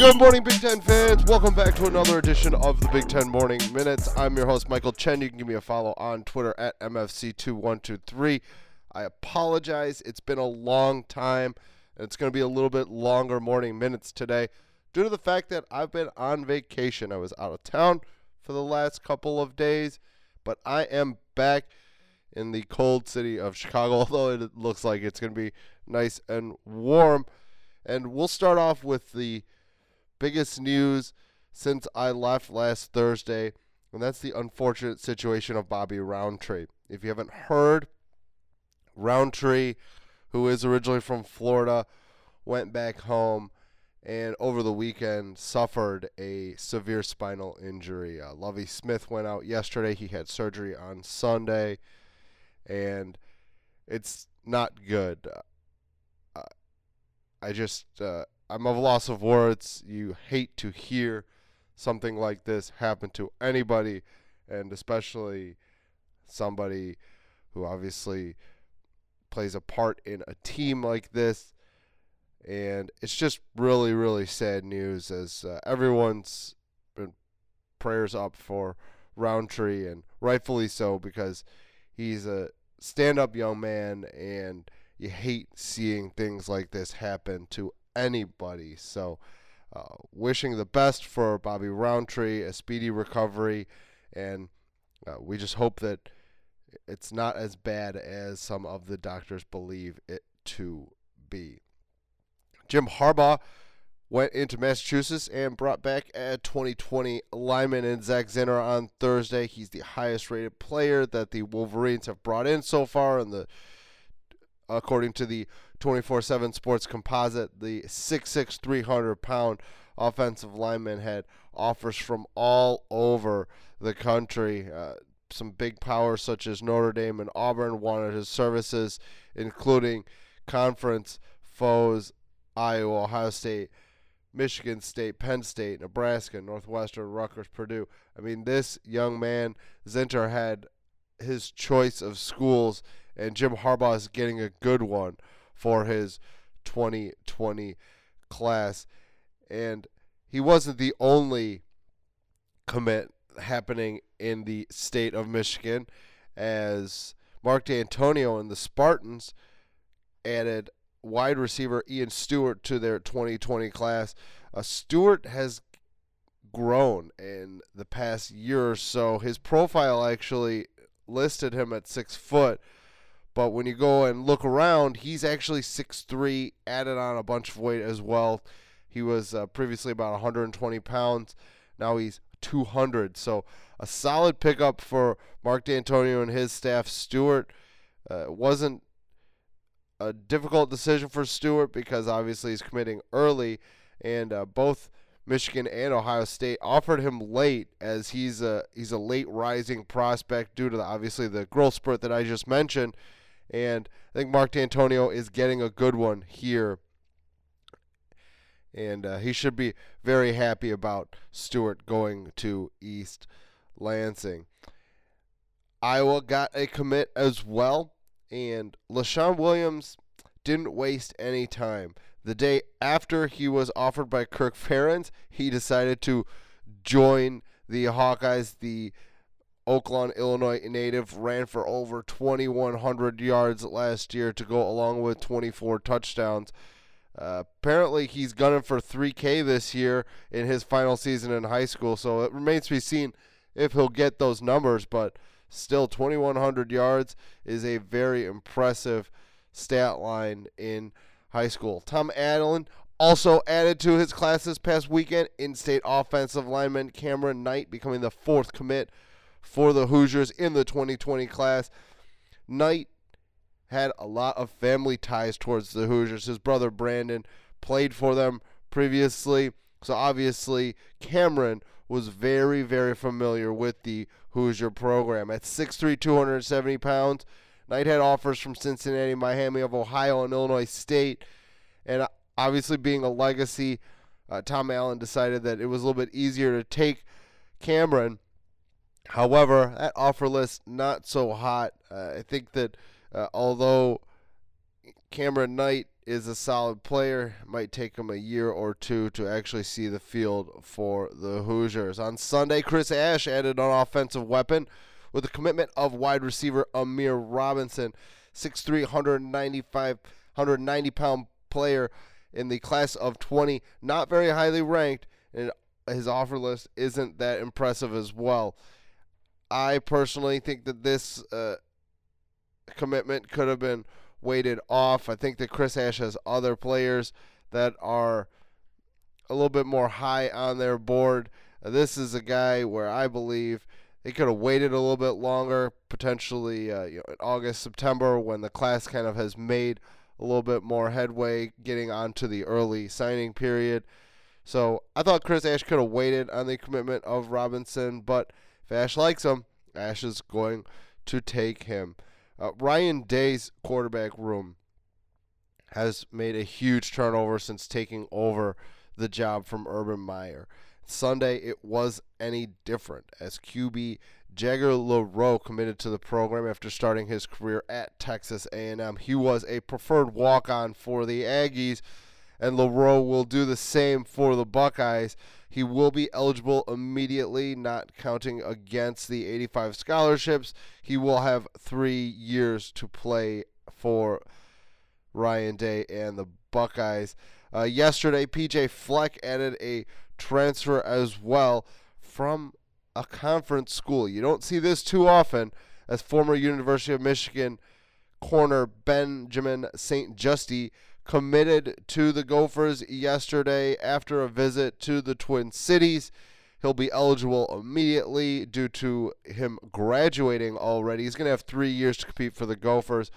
Good morning, Big Ten fans. Welcome back to another edition of the Big Ten Morning Minutes. I'm your host, Michael Chen. You can give me a follow on Twitter at MFC2123. I apologize. It's been a long time, and it's going to be a little bit longer morning minutes today due to the fact that I've been on vacation. I was out of town for the last couple of days, but I am back in the cold city of Chicago, although it looks like it's going to be nice and warm. And we'll start off with the biggest news since I left last Thursday, and that's the unfortunate situation of Bobby Roundtree. If you haven't heard, Roundtree, who is originally from Florida, went back home and over the weekend suffered a severe spinal injury. Uh, Lovie Smith went out yesterday. He had surgery on Sunday, and it's not good. Uh, I just uh, I'm of loss of words. You hate to hear something like this happen to anybody, and especially somebody who obviously plays a part in a team like this. And it's just really, really sad news as uh, everyone's been prayers up for Roundtree, and rightfully so because he's a stand up young man, and you hate seeing things like this happen to anybody. So, uh, wishing the best for Bobby Roundtree, a speedy recovery, and uh, we just hope that it's not as bad as some of the doctors believe it to be. Jim Harbaugh went into Massachusetts and brought back a 2020 lineman and Zak Zinter on Thursday. He's the highest rated player that the Wolverines have brought in so far in the according to the 24 7 Sports Composite, the 6'6, 300 pound offensive lineman had offers from all over the country. Uh, some big powers such as Notre Dame and Auburn wanted his services, including conference foes Iowa, Ohio State, Michigan State, Penn State, Nebraska, Northwestern, Rutgers, Purdue. I mean, this young man, Zinter, had his choice of schools, and Jim Harbaugh is getting a good one for his 2020 class. And he wasn't the only commit happening in the state of Michigan, as Mark Dantonio and the Spartans added wide receiver Ian Stewart to their 2020 class. Uh, Stewart has grown in the past year or so. His profile actually listed him at six foot, but when you go and look around, he's actually 6'3, added on a bunch of weight as well. He was uh, previously about 120 pounds. Now he's 200. So a solid pickup for Mark Dantonio and his staff. Stewart uh, wasn't a difficult decision for Stewart because obviously he's committing early, and uh, both Michigan and Ohio State offered him late as he's a he's a late rising prospect due to the, obviously the growth spurt that I just mentioned. And I think Mark Dantonio is getting a good one here. And uh, he should be very happy about Stewart going to East Lansing. Iowa got a commit as well. And Leshon Williams didn't waste any time. The day after he was offered by Kirk Ferentz, he decided to join the Hawkeyes. The Oaklawn, Illinois native ran for over 2,100 yards last year to go along with 24 touchdowns. Uh, apparently, he's gunning for 3K this year in his final season in high school, so it remains to be seen if he'll get those numbers. But still, 2,100 yards is a very impressive stat line in high school. Tom Allen also added to his class this past weekend in state offensive lineman Cameron Knight becoming the fourth commit for the Hoosiers in the 2020 class. Knight had a lot of family ties towards the Hoosiers. His brother Brandon played for them previously. So obviously, Cameron was very, very familiar with the Hoosier program. At 6'3, 270 pounds, Knight had offers from Cincinnati, Miami of Ohio, and Illinois State. And obviously, being a legacy, uh, Tom Allen decided that it was a little bit easier to take Cameron However, that offer list not so hot. Uh, I think that uh, although Cameron Knight is a solid player. Might take him a year or two to actually see the field for the Hoosiers. On Sunday, Chris Ash added an offensive weapon with the commitment of wide receiver Amir Robinson, 6'3", 195, 190 pound player in the class of 20, not very highly ranked, and his offer list isn't that impressive as well. I personally think that this uh, commitment could have been weighted off. I think that Chris Ash has other players that are a little bit more high on their board. This is a guy where I believe they could have waited a little bit longer, potentially uh, you know, in August, September, when the class kind of has made a little bit more headway getting onto the early signing period. So I thought Chris Ash could have waited on the commitment of Robinson, but if Ash likes him, Ash is going to take him. Uh, Ryan Day's quarterback room has made a huge turnover since taking over the job from Urban Meyer. Sunday, it was any different as QB Jagger LaRoe committed to the program after starting his career at Texas A&M. He was a preferred walk-on for the Aggies, and LaRoe will do the same for the Buckeyes. He will be eligible immediately, not counting against the 85 scholarships. He will have three years to play for Ryan Day and the Buckeyes. Uh, yesterday, PJ Fleck added a transfer as well from a conference school. You don't see this too often as former University of Michigan corner Benjamin St-Juste committed to the Gophers yesterday after a visit to the Twin Cities. He'll be eligible immediately due to him graduating already. He's going to have three years to compete for the Gophers,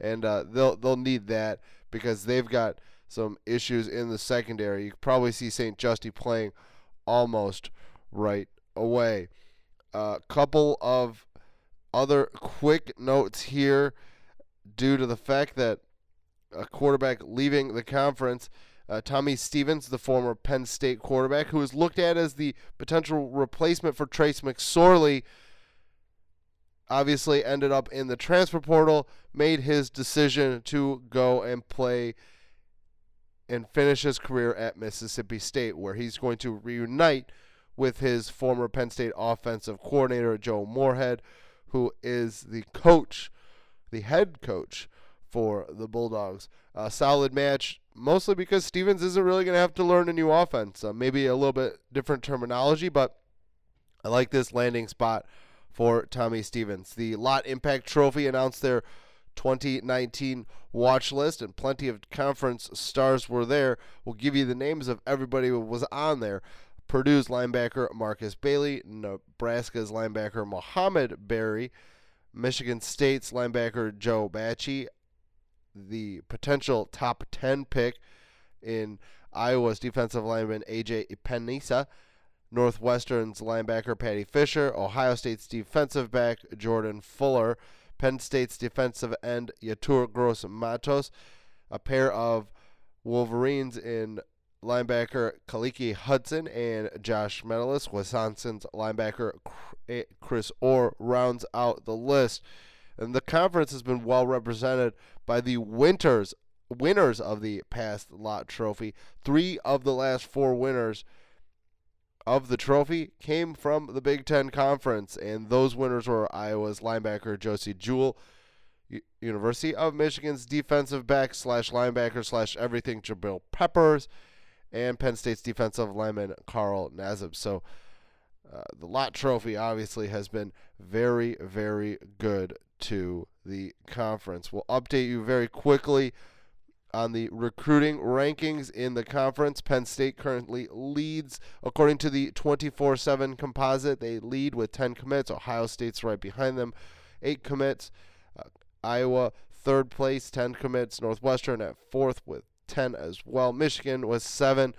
and uh, they'll they'll need that because they've got some issues in the secondary. You probably see St-Juste playing almost right away. A uh, couple of other quick notes here due to the fact that a quarterback leaving the conference. Uh, Tommy Stevens, the former Penn State quarterback, who was looked at as the potential replacement for Trace McSorley, obviously ended up in the transfer portal, made his decision to go and play and finish his career at Mississippi State, where he's going to reunite with his former Penn State offensive coordinator, Joe Moorhead, who is the coach, the head coach for the Bulldogs. A solid match, mostly because Stevens isn't really going to have to learn a new offense. Uh, maybe a little bit different terminology, but I like this landing spot for Tommy Stevens. The Lott Impact Trophy announced their 2019 watch list, and plenty of conference stars were there. We'll give you the names of everybody who was on there. Purdue's linebacker Markus Bailey, Nebraska's linebacker Mohamed Barry, Michigan State's linebacker Joe Bachie, the potential top 10 pick in Iowa's defensive lineman A.J. Epenesa, Northwestern's linebacker Paddy Fisher, Ohio State's defensive back Jordan Fuller, Penn State's defensive end Yetur Gross Matos, a pair of Wolverines in linebacker Khaleke Hudson and Josh Metellus. Wisconsin's linebacker eh, Chris Orr rounds out the list. And the conference has been well represented by the winters winners of the past Lott trophy. Three of the last four winners of the trophy came from the Big Ten Conference, and those winners were Iowa's linebacker Josey Jewell, University of Michigan's defensive back slash linebacker slash everything Jabril Peppers, and Penn State's defensive lineman Carl Nassib. So uh, the Lott trophy obviously has been very, very good to the conference. We'll update you very quickly on the recruiting rankings in the conference. Penn State currently leads according to the 24 7 composite. They lead with 10 commits. Ohio State's right behind them, 8 commits. Uh, Iowa, third place, 10 commits. Northwestern at fourth with 10 as well. Michigan was 7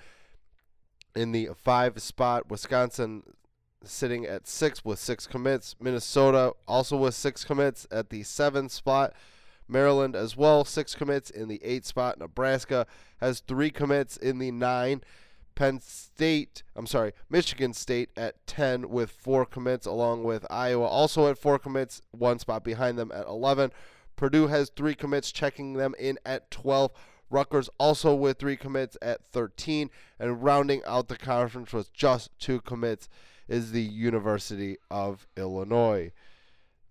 in the 5 spot. Wisconsin sitting at six with six commits. Minnesota also with six commits at the seventh spot. Maryland as well, six commits in the eight spot. Nebraska has three commits in the nine. Penn State, I'm sorry, Michigan State at 10 with four commits, along with Iowa also at four commits, one spot behind them at 11. Purdue has three commits, checking them in at 12. Rutgers also with three commits at 13. And rounding out the conference with just two commits is the University of Illinois.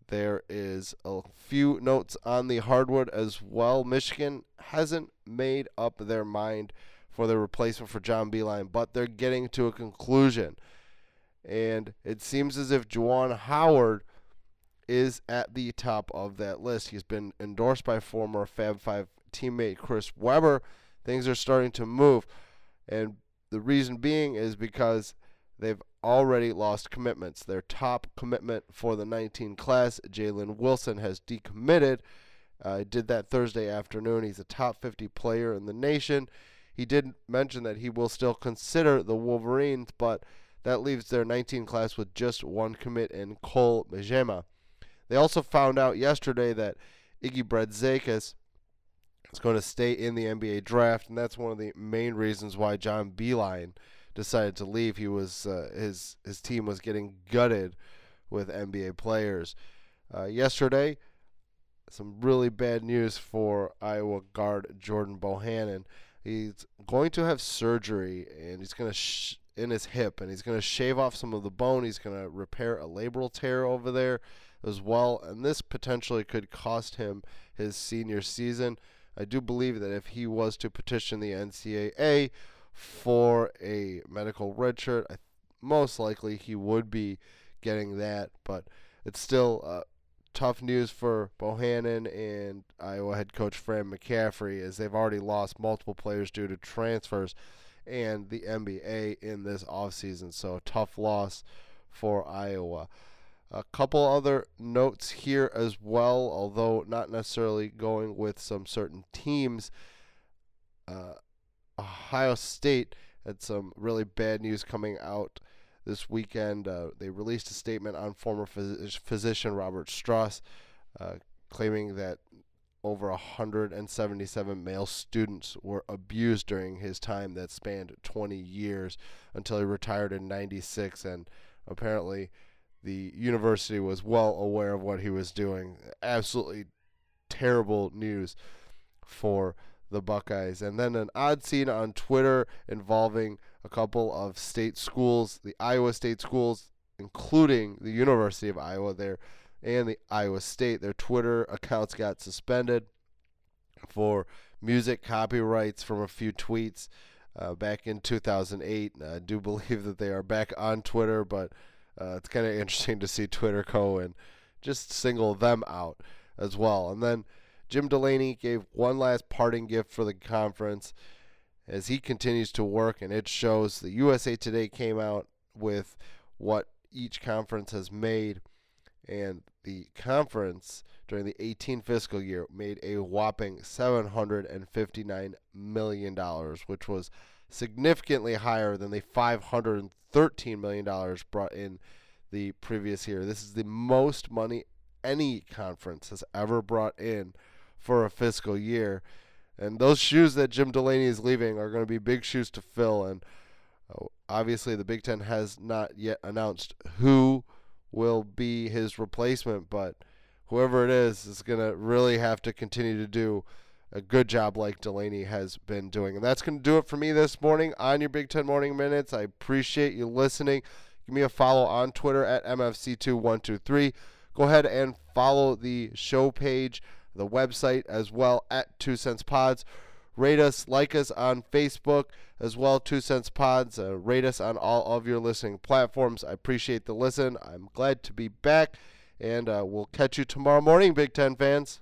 There is a few notes on the hardwood as well. Michigan hasn't made up their mind for the replacement for John Beilein, but they're getting to a conclusion. And it seems as if Juwan Howard is at the top of that list. He's been endorsed by former Fab Five teammate Chris Webber. Things are starting to move. And the reason being is because they've already lost commitments. Their top commitment for the 19 class, Jalen Wilson, has decommitted. Uh, did that Thursday afternoon. He's a top 50 player in the nation. He did mention that he will still consider the Wolverines, but that leaves their 19 class with just one commit in Cole Bajema. They also found out yesterday that Iggy Brazdeikis is going to stay in the NBA draft, and that's one of the main reasons why John Beilein decided to leave. He was uh, his his team was getting gutted with NBA players. Uh, yesterday, some really bad news for Iowa guard Jordan Bohannon. He's going to have surgery, and he's going to sh- in his hip, and he's going to shave off some of the bone. He's going to repair a labral tear over there as well, and this potentially could cost him his senior season. I do believe that if he was to petition the NCAA for a medical redshirt, I, most likely he would be getting that, but it's still uh, tough news for Bohannon and Iowa head coach Fran McCaffery as they've already lost multiple players due to transfers and the NBA in this offseason. So tough loss for Iowa. A couple other notes here as well, although not necessarily going with some certain teams. Uh, Ohio State had some really bad news coming out this weekend. Uh, they released a statement on former phys- physician Robert Strauss, uh, claiming that over 177 male students were abused during his time that spanned 20 years until he retired in 96 and apparently the university was well aware of what he was doing. Absolutely terrible news for the Buckeyes. And then an odd scene on Twitter involving a couple of state schools, the Iowa State schools, including the University of Iowa there and the Iowa State. Their Twitter accounts got suspended for music copyrights from a few tweets uh, back in 2008. I do believe that they are back on Twitter, but uh, it's kind of interesting to see Twitter go and just single them out as well. And then Jim Delany gave one last parting gift for the conference as he continues to work, and it shows. The USA Today came out with what each conference has made, and the conference during the 18 fiscal year made a whopping $759 million, which was significantly higher than the $513 million brought in the previous year. This is the most money any conference has ever brought in for a fiscal year. And those shoes that Jim Delany is leaving are going to be big shoes to fill. And uh, obviously, the Big Ten has not yet announced who will be his replacement, but whoever it is is going to really have to continue to do a good job like Delany has been doing. And that's going to do it for me this morning on your Big Ten Morning Minutes. I appreciate you listening. Give me a follow on Twitter at MFC2123. Go ahead and follow the show page, the website as well at Two Cents Pods. Rate us, like us on Facebook as well, Two Cents Pods. Uh, rate us on all of your listening platforms. I appreciate the listen. I'm glad to be back, and uh, we'll catch you tomorrow morning, Big Ten fans.